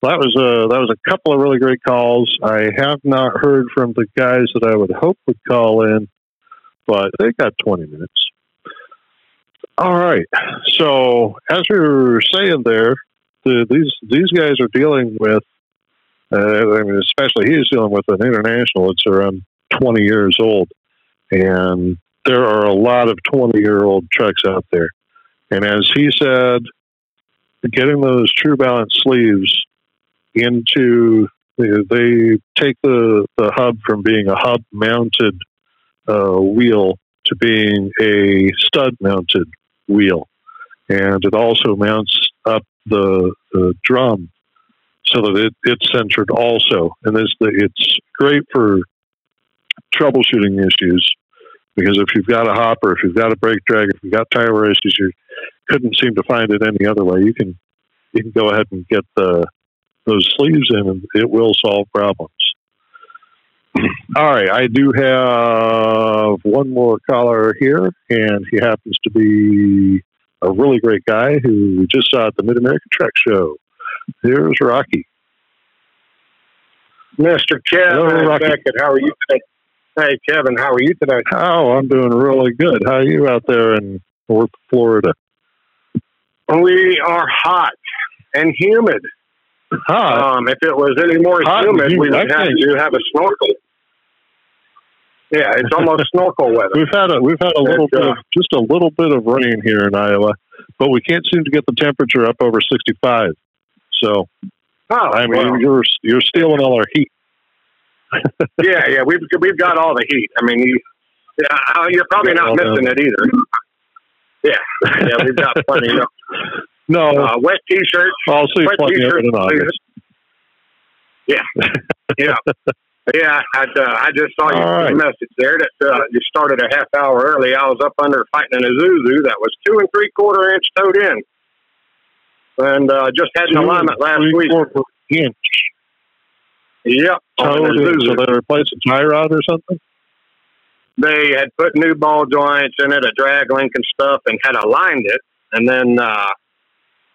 S1: Well, that was a that was a couple of really great calls. I have not heard from the guys that I would hope would call in but they got 20 minutes. All right. So, as we were saying there, the, these these guys are dealing with, I mean, especially he's dealing with an international. It's around 20 years old, and there are a lot of 20 year old trucks out there. And as he said, getting those True Balance sleeves into they take the, the hub from being a hub mounted uh, wheel to being a stud mounted wheel. And it also mounts up the, the drum so that it, it's centered also. And this, it's great for troubleshooting issues because if you've got a hopper, if you've got a brake drag, if you've got tire issues, you couldn't seem to find it any other way. You can you can go ahead and get the those sleeves in, and it will solve problems. All right, I do have one more caller here, and he happens to be a really great guy who we just saw at the Mid American Truck Show. Here's Rocky.
S4: Mr. Kevin Hello. Beckett, how are you today? Hey, Kevin, how are you today?
S1: Oh, I'm doing really good. How are you out there in North Florida?
S4: We are hot and humid.
S1: Hot.
S4: Um, if it was any more hot humid, we would have to have a snorkel. Yeah, it's almost snorkel weather.
S1: We've had a we've had a little bit of just a little bit of rain here in Iowa, but we can't seem to get the temperature up over sixty five. So,
S4: oh,
S1: I mean,
S4: well.
S1: you're you're stealing all our heat.
S4: yeah, yeah, we've we've got all the heat. I mean, you, yeah, you're probably not missing it either. Yeah, yeah, we've got plenty.
S1: Know. No,
S4: uh, wet t-shirts.
S1: I'll see plenty of it in August.
S4: Yeah, yeah. Yeah, I uh, I just saw your right. message there that uh, you started a half hour early. I was up under fighting an Isuzu that was two and three quarter inch toed in, and uh, just had an alignment last week. Inch. Yep.
S1: So they replaced a tie rod or something.
S4: They had put new ball joints in it, a drag link and stuff, and had aligned it, and then, uh,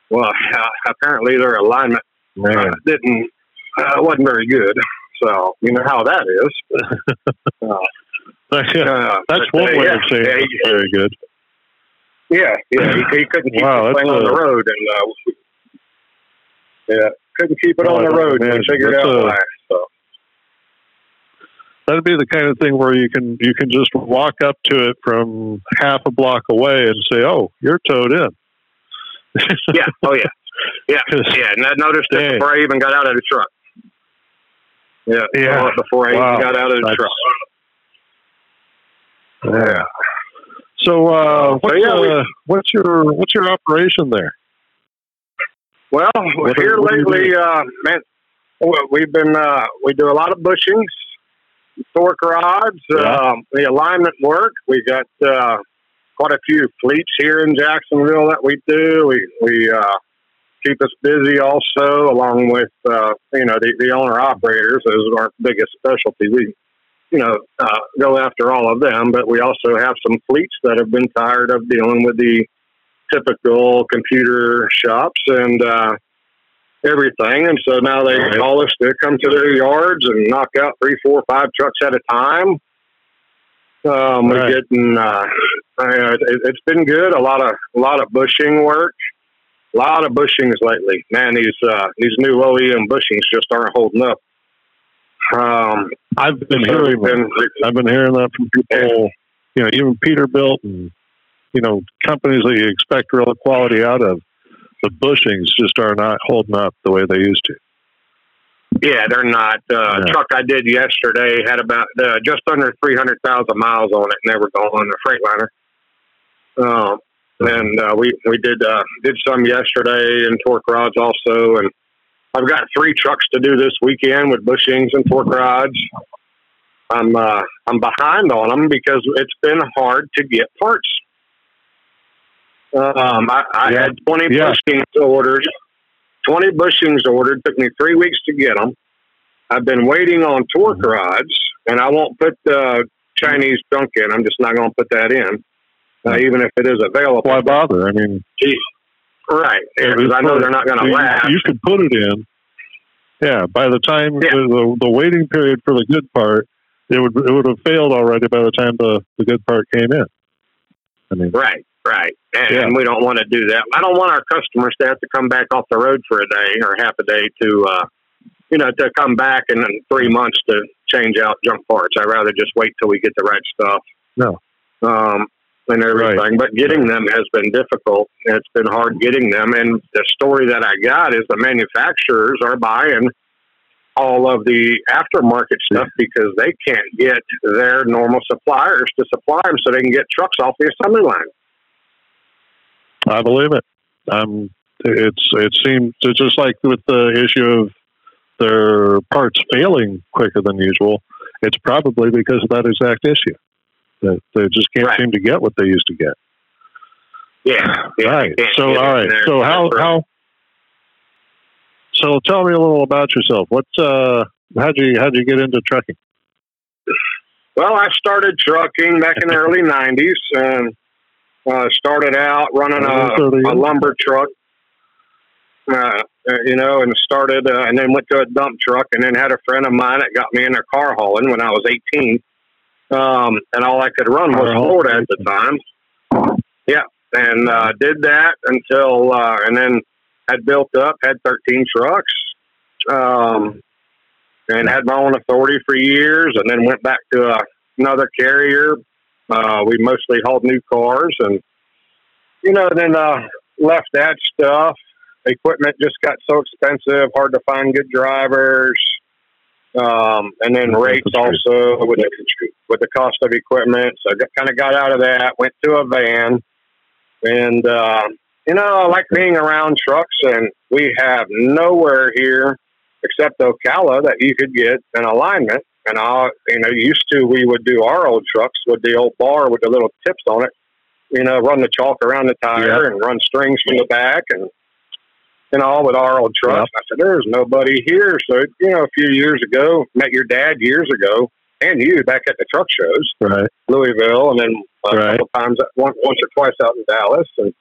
S4: well, apparently their alignment uh, didn't uh, wasn't very good. So you know how that is.
S1: uh, that's one way yeah, of saying yeah, he, very good.
S4: Yeah, yeah, he, he couldn't keep wow, the thing on the road, and uh, yeah, couldn't keep it on the road. And figured out a, why. So
S1: that'd be the kind of thing where you can you can just walk up to it from half a block away and say, "Oh, you're toed in."
S4: yeah. Oh yeah. Yeah. Yeah. And I noticed it before I even got out of the truck. Yeah, yeah. Before I wow. got out of the That's, truck.
S1: Yeah. So, uh, what's, yeah, we, uh, what's your what's your operation there?
S4: Well, what here are, lately, uh, man, we've been uh, we do a lot of bushings, torque rods, yeah. um, the alignment work. We got uh, quite a few fleets here in Jacksonville that we do. We we uh, keep us busy also, along with uh, you know the, the owner operators as our biggest specialty. We you know uh, go after all of them, but we also have some fleets that have been tired of dealing with the typical computer shops and uh, everything, and so now they right. call us to come to their yards and knock out three, four, five trucks at a time. Um. We're getting uh, it, has been good. A lot of a lot of bushing work a lot of bushings lately. Man, these uh, these new OEM bushings just aren't holding up.
S1: Um, I've been hearing been, I've been hearing that from people. You know, even Peterbilt and you know companies that you expect real quality out of. The bushings just are not holding up the way they used to.
S4: Yeah, they're not. Uh, yeah. Truck I did yesterday had about uh, just under three hundred thousand miles on it, and they were going on the Freightliner. Um, and uh, we we did uh, did some yesterday and torque rods also, and I've got three trucks to do this weekend with bushings and torque rods. I'm uh, I'm behind on them because it's been hard to get parts. Um, I, I yeah. had 20 yeah. bushings ordered. 20 bushings ordered. Took me three weeks to get them. I've been waiting on torque mm-hmm. rods, and I won't put the Chinese junk in. I'm just not going to put that in uh, even if it is available.
S1: Why bother? I mean,
S4: Geez. Right? Because I know they're not going to last.
S1: You could put it in. Yeah, by the time yeah. the, the waiting period for the good part, it would it would have failed already by the time the, the good part came in.
S4: I mean, right, right, and, yeah. and we don't want to do that. I don't want our customers to have to come back off the road for a day or half a day to, uh, you know, to come back in three months to change out junk parts. I'd rather just wait till we get the right stuff.
S1: No.
S4: Um, and everything. Right. But getting them has been difficult. It's been hard getting them. And the story that I got is the manufacturers are buying all of the aftermarket stuff because they can't get their normal suppliers to supply them so they can get trucks off the assembly line.
S1: I believe it. Um, it's it seems just like with the issue of their parts failing quicker than usual. It's probably because of that exact issue. That they just can't right. seem to get what they used to get.
S4: Yeah.
S1: yeah right. So all right. So how how so tell me a little about yourself. What's uh how'd you how'd you get into trucking?
S4: Well, I started trucking back in the early nineties and uh, started out running a, a lumber truck. Uh, you know, and started, uh, and then went to a dump truck, and then had a friend of mine that got me in a car hauling when I was 18 um, and all I could run was Florida at the time. Yeah, and uh, did that until, uh, and then had built up, had 13 trucks, um, and had my own authority for years, and then went back to uh, another carrier. Uh, we mostly hauled new cars, and you know, then uh, left that stuff. Equipment just got so expensive, hard to find good drivers. Um, and then rates also with the, with the cost of equipment. So I kind of got out of that, went to a van, and uh, you know I like being around trucks, and we have nowhere here except Ocala that you could get an alignment And I, you know, used to we would do our old trucks with the old bar with the little tips on it. You know, run the chalk around the tire yeah. and run strings from the back and and all with our old trucks. Yep. I said, "There's nobody here." So you know, a few years ago, met your dad years ago, and you back at the truck shows,
S1: right?
S4: Louisville, and then a right. couple times, once, once or twice out in Dallas, and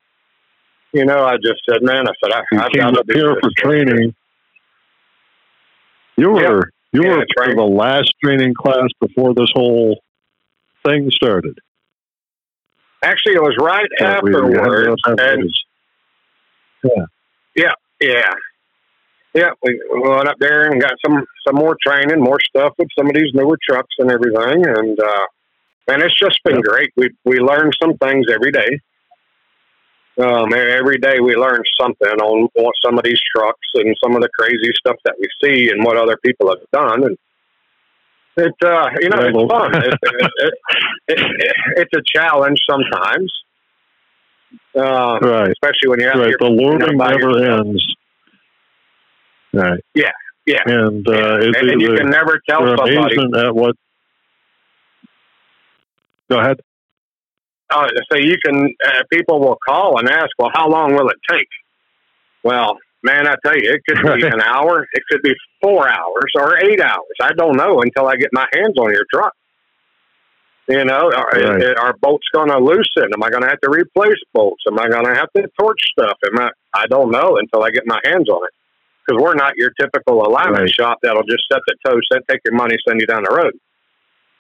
S4: you know, I just said, "Man," I said, I,
S1: you "I've got to here for training." You were you yeah, were the last training class before this whole thing started.
S4: Actually, it was right yeah, afterwards. and, yeah. Yeah, yeah. Yeah, we went up there and got some some more training, more stuff with some of these newer trucks and everything, and uh, and it's just been great. We we learn some things every day. Um, every day we learn something on what some of these trucks and some of the crazy stuff that we see and what other people have done, and it uh, you know it's fun. it, it, it, it's a challenge sometimes,
S1: uh, right?
S4: Especially when you're out
S1: right.
S4: here.
S1: The learning never ends. Right.
S4: Yeah. Yeah.
S1: And, uh,
S4: yeah. and, and you can never tell somebody
S1: at what. Go ahead.
S4: Uh, so you can, uh, people will call and ask, well, how long will it take? Well, man, I tell you, it could be an hour, it could be four hours or eight hours. I don't know until I get my hands on your truck. You know, are, right. are bolts going to loosen? Am I going to have to replace bolts? Am I going to have to torch stuff? Am I? I don't know until I get my hands on it because we're not your typical alignment right. shop that'll just set the toe, set, take your money, send you down the road.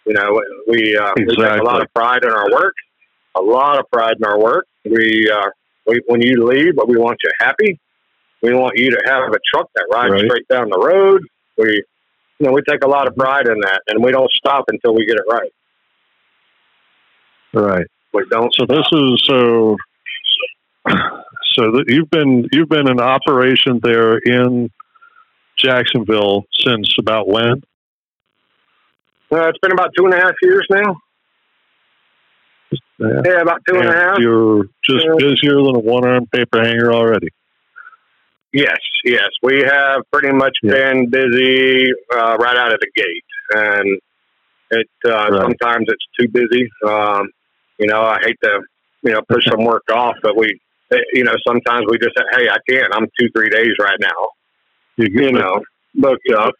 S4: You know, we, uh, exactly. we take a lot of pride in our work, a lot of pride in our work. We, uh, we when you leave, but we want you happy. We want you to have a truck that rides right. straight down the road. We, you know, we take a lot of pride in that, and we don't stop until we get it right.
S1: Right.
S4: We don't.
S1: So this is so so that you've been you've been in operation there in Jacksonville since about when?
S4: Uh, it's been about two and a half years now. Yeah, yeah about two and, and a half.
S1: You're just yeah. busier than a one arm paper hanger already.
S4: Yes, yes, we have pretty much yeah. been busy uh, right out of the gate, and it uh, right. sometimes it's too busy. Um, you know, I hate to you know push some work off, but we Eh, you know, sometimes we just say, "Hey, I can't. I'm two, three days right now." You, you know, booked up.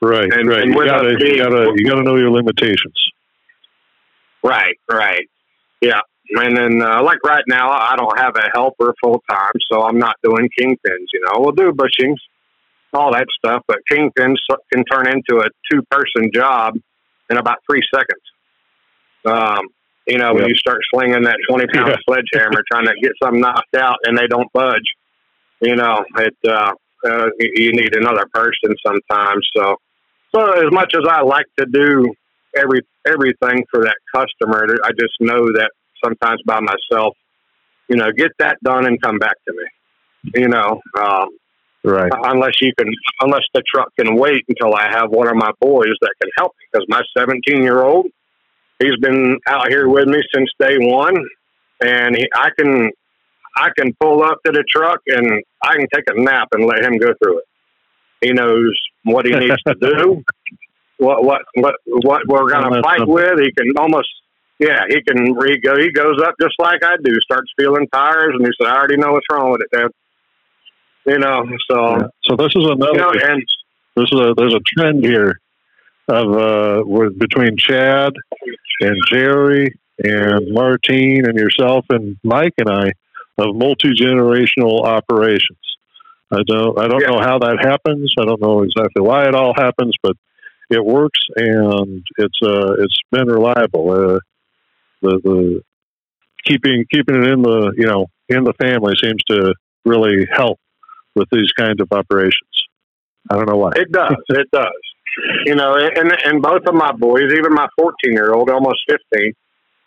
S1: Right, and, right. And you gotta, being, you gotta, you gotta know your limitations.
S4: Right, right. Yeah, and then uh, like right now, I don't have a helper full time, so I'm not doing kingpins. You know, we'll do bushings, all that stuff, but kingpins can turn into a two person job in about three seconds. Um, you know, when you start slinging that 20 pound yeah. sledgehammer trying to get something knocked out and they don't budge, you know, it, uh, uh, you need another person sometimes. So, so as much as I like to do every, everything for that customer, I just know that sometimes by myself, you know, get that done and come back to me, you know, um,
S1: right.
S4: Uh, unless you can, unless the truck can wait until I have one of my boys that can help me because my 17 year old, he's been out here with me since day one, and he, I can I can pull up to the truck and I can take a nap and let him go through it. He knows what he needs to do, what what what what we're going to fight with. He can almost yeah he can he go he goes up just like I do. Starts feeling tires and he said I already know what's wrong with it, Dad. You know, so yeah.
S1: so this is another. You know, and, this is a there's a trend here of uh, with between Chad and Jerry and Martine and yourself and Mike and I of multi generational operations. I don't I don't yeah. know how that happens. I don't know exactly why it all happens, but it works and it's uh it's been reliable. Uh, the the keeping keeping it in the you know in the family seems to really help with these kinds of operations. I don't know why.
S4: It does. It does. You know, and and both of my boys, even my 14 year old, almost 15,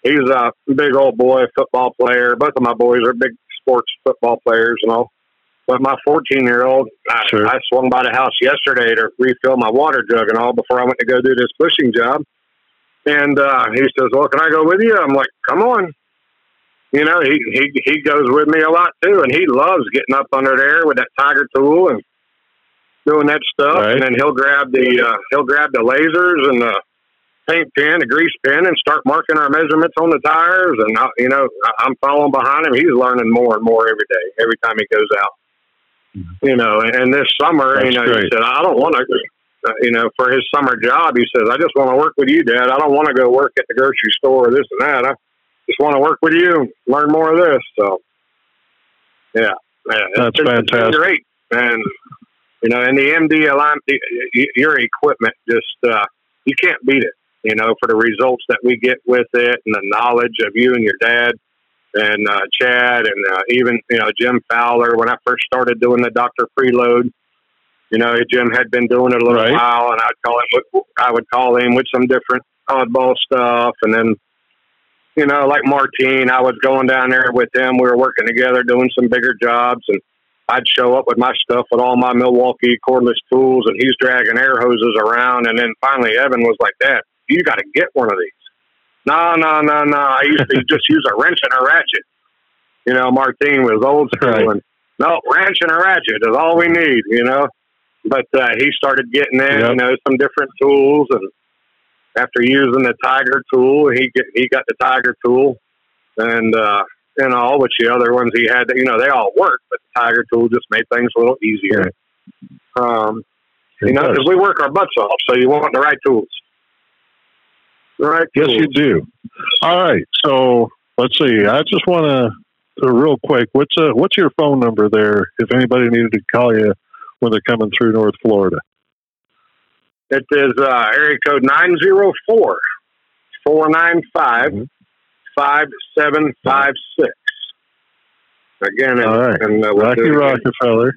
S4: he's a big old boy, football player. Both of my boys are big sports football players and all. But my 14 year old, sure. I, I swung by the house yesterday to refill my water jug and all before I went to go do this bushing job. And uh, he says, "Well, can I go with you?" I'm like, "Come on." You know, he he he goes with me a lot too, and he loves getting up under there with that tiger tool and doing that stuff, right. and then he'll grab the uh, he'll grab the lasers and the paint pen, a grease pen, and start marking our measurements on the tires. And uh, you know, I'm following behind him. He's learning more and more every day, every time he goes out. Mm-hmm. You know, and this summer, That's you know, great. he said, I don't want to. Uh, you know, for his summer job, he says, I just want to work with you, Dad. I don't want to go work at the grocery store or this and that. I just want to work with you learn more of this. So, yeah,
S1: yeah that's it's, fantastic. It's
S4: great, and you know, and the MD alignment, your equipment just uh, you can't beat it you know, for the results that we get with it and the knowledge of you and your dad and uh, Chad and uh, even, you know, Jim Fowler. When I first started doing the Dr. Preload, you know, Jim had been doing it a little right. while and I'd call him. I would call him with some different oddball stuff. And then, you know, like Martine, I was going down there with him. We were working together doing some bigger jobs and I'd show up with my stuff with all my Milwaukee cordless tools and he's dragging air hoses around. And then finally Evan was like, that you got to get one of these. No, no, no, no. I used to just use a wrench and a ratchet. You know, Martine was old school, right. and no, wrench and a ratchet is all we need. You know, but uh, he started getting in, yep. you know, some different tools, and after using the Tiger tool, he get, he got the Tiger tool, and uh, and all which the other ones he had, you know, they all work, but the Tiger tool just made things a little easier. Um, you know, because we work our butts off, so you want the right tools.
S1: Right. Yes, you do. All right. So let's see. I just want to, real quick, what's uh, what's your phone number there if anybody needed to call you when they're coming through North Florida?
S4: It is uh, area code 904 495 5756. Again,
S1: All right. And, uh, Rocky Rockefeller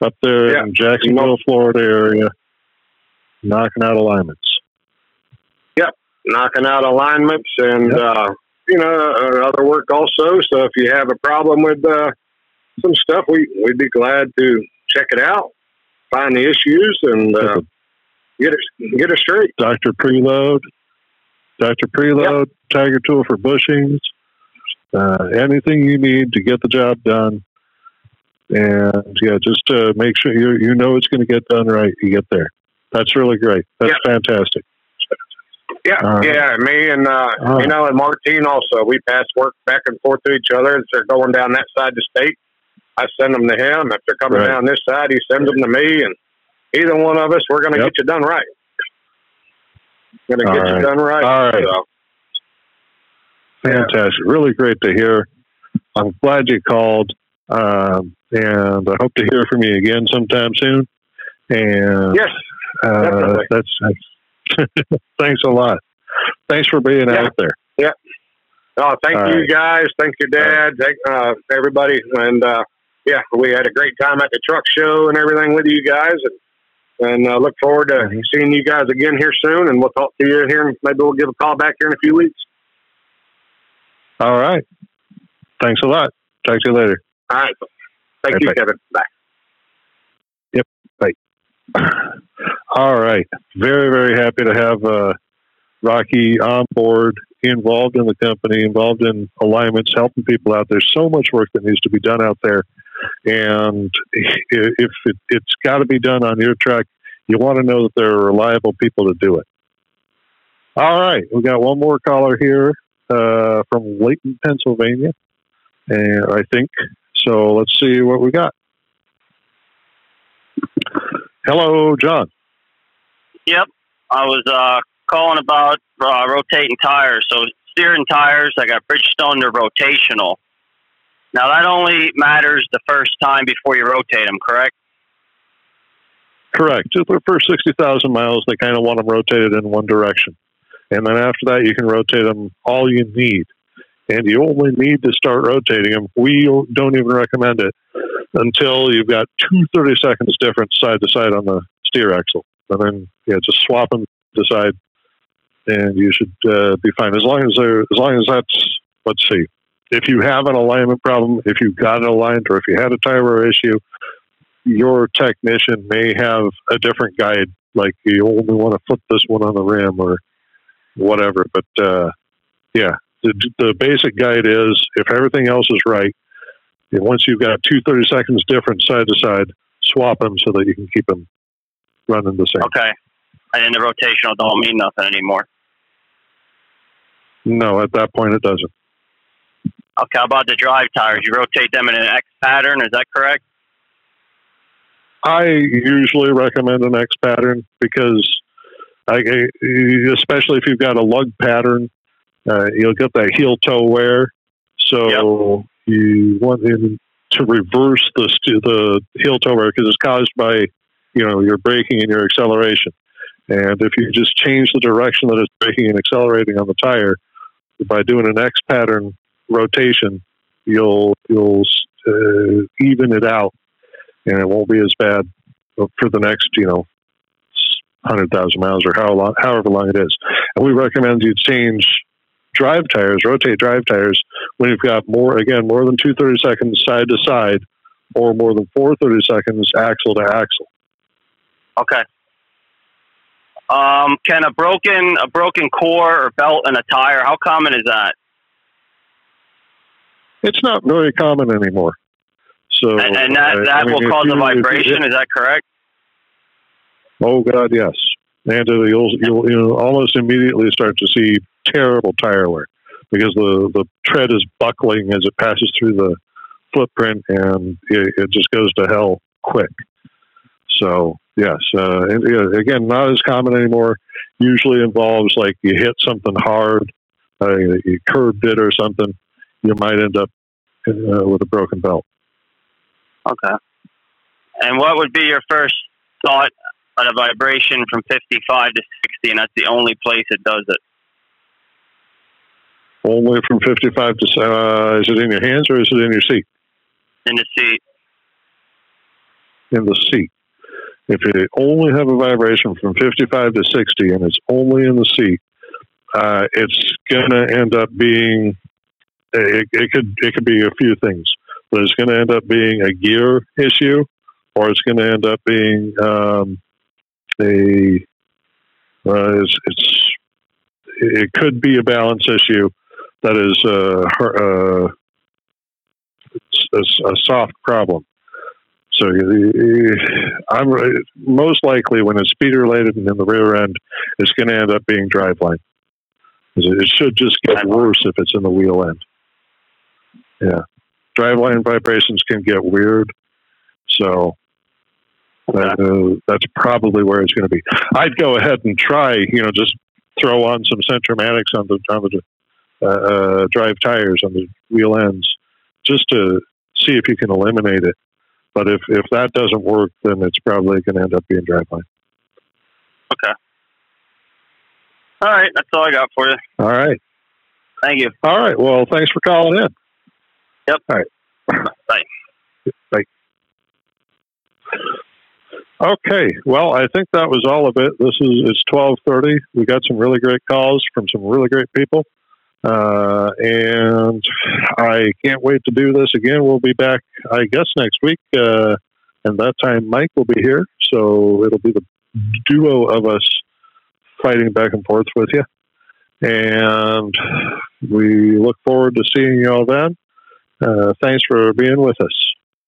S1: up there yeah. in Jacksonville, Florida area, knocking out alignments Yep,
S4: knocking out alignments and, yep. uh, you know, uh, other work also. So if you have a problem with uh, some stuff, we, we'd be glad to check it out, find the issues, and uh, get it get it straight.
S1: Dr. Preload, Dr. Preload, yep. Tiger Tool for bushings, uh, anything you need to get the job done. And yeah, just to make sure you you know it's going to get done right, you get there. That's really great. That's yep. fantastic.
S4: Yeah, right. yeah. Me and uh, right. you know, and Martine also. We pass work back and forth to each other. As they're going down that side of the state, I send them to him. If they're coming right. down this side, he sends them to me. And either one of us, we're going to yep. get you done right. Going to get right. you done right.
S1: All right. So, Fantastic. Yeah. Really great to hear. I'm glad you called. Um, and I hope to hear from you again sometime soon. And
S4: yes, uh,
S1: that's, that's Thanks a lot. Thanks for being
S4: yeah.
S1: out there.
S4: Yeah. Oh, thank All you right. guys. Thank your dad. Thank uh, everybody. And uh, yeah, we had a great time at the truck show and everything with you guys. And, and uh, look forward to seeing you guys again here soon. And we'll talk to you here. Maybe we'll give a call back here in a few weeks.
S1: All right. Thanks a lot. Talk to you later.
S4: All right. Thank you, bye. Kevin. Bye.
S1: Yep. Bye. All right. Very, very happy to have uh, Rocky on board, involved in the company, involved in alignments, helping people out. There's so much work that needs to be done out there. And if it, it's got to be done on your track, you want to know that there are reliable people to do it. All right. We got one more caller here uh, from Layton, Pennsylvania. And I think so. Let's see what we got. Hello, John.
S5: Yep. I was uh, calling about uh, rotating tires. So steering tires, I got Bridgestone, they're rotational. Now that only matters the first time before you rotate them, correct?
S1: Correct. Just the first 60,000 miles, they kind of want them rotated in one direction. And then after that, you can rotate them all you need. And you only need to start rotating them. We don't even recommend it until you've got two 30 seconds difference side to side on the steer axle. And then, yeah, just swap them to side and you should uh, be fine. As long as there, as long as that's, let's see, if you have an alignment problem, if you've got it aligned, or if you had a tire issue, your technician may have a different guide. Like you only want to flip this one on the rim or whatever. But uh, yeah, the, the basic guide is if everything else is right, once you've got two 30 seconds difference side to side, swap them so that you can keep them running the same.
S5: Okay. And then the rotational don't mean nothing anymore.
S1: No, at that point it doesn't.
S5: Okay, how about the drive tires? You rotate them in an X pattern, is that correct?
S1: I usually recommend an X pattern because, I, especially if you've got a lug pattern, uh, you'll get that heel toe wear. So yep. you want to reverse the the heel toe wear because it's caused by you know your braking and your acceleration. And if you just change the direction that it's braking and accelerating on the tire by doing an X pattern rotation, you'll you'll uh, even it out, and it won't be as bad for the next you know hundred thousand miles or how long, however long it is. And we recommend you change drive tires, rotate drive tires when you've got more again more than two thirty seconds side to side, or more than four thirty seconds axle to axle.
S5: Okay. Um, can a broken a broken core or belt in a tire? How common is that?
S1: It's not very common anymore. So
S5: and, and that that I mean, will cause you, a vibration. is that correct?
S1: Oh God, yes. And uh, you'll, you'll you'll almost immediately start to see terrible tire wear because the the tread is buckling as it passes through the footprint, and it, it just goes to hell quick. So yes, uh, and, again, not as common anymore. Usually involves like you hit something hard, uh, you curbed it or something, you might end up uh, with a broken belt.
S5: Okay. And what would be your first thought on a vibration from 55 to 60, and that's the only place it does it?
S1: Only from 55 to, uh, is it in your hands or is it in your seat?
S5: In the seat.
S1: In the seat. If you only have a vibration from 55 to 60 and it's only in the seat, uh, it's going to end up being it, it could it could be a few things, but it's going to end up being a gear issue, or it's going to end up being um, a uh, it's, it's, it could be a balance issue that is uh, uh, a, a, soft problem. So I'm most likely when it's speed related and in the rear end, it's going to end up being driveline. It should just get worse if it's in the wheel end. Yeah. Driveline vibrations can get weird. So that, uh, that's probably where it's going to be. I'd go ahead and try, you know, just throw on some Centramatics on the, on the uh, uh, drive tires on the wheel ends just to see if you can eliminate it. But if, if that doesn't work, then it's probably going to end up being driveline.
S5: Okay. All right. That's all I got for you.
S1: All right.
S5: Thank you.
S1: All right. Well, thanks for calling in.
S5: Yep.
S1: All right.
S5: Bye.
S1: Bye. Okay. Well, I think that was all of it. This is it's twelve thirty. We got some really great calls from some really great people, uh, and I can't wait to do this again. We'll be back, I guess, next week, uh, and that time Mike will be here, so it'll be the duo of us fighting back and forth with you. And we look forward to seeing you all then. Uh, thanks for being with us.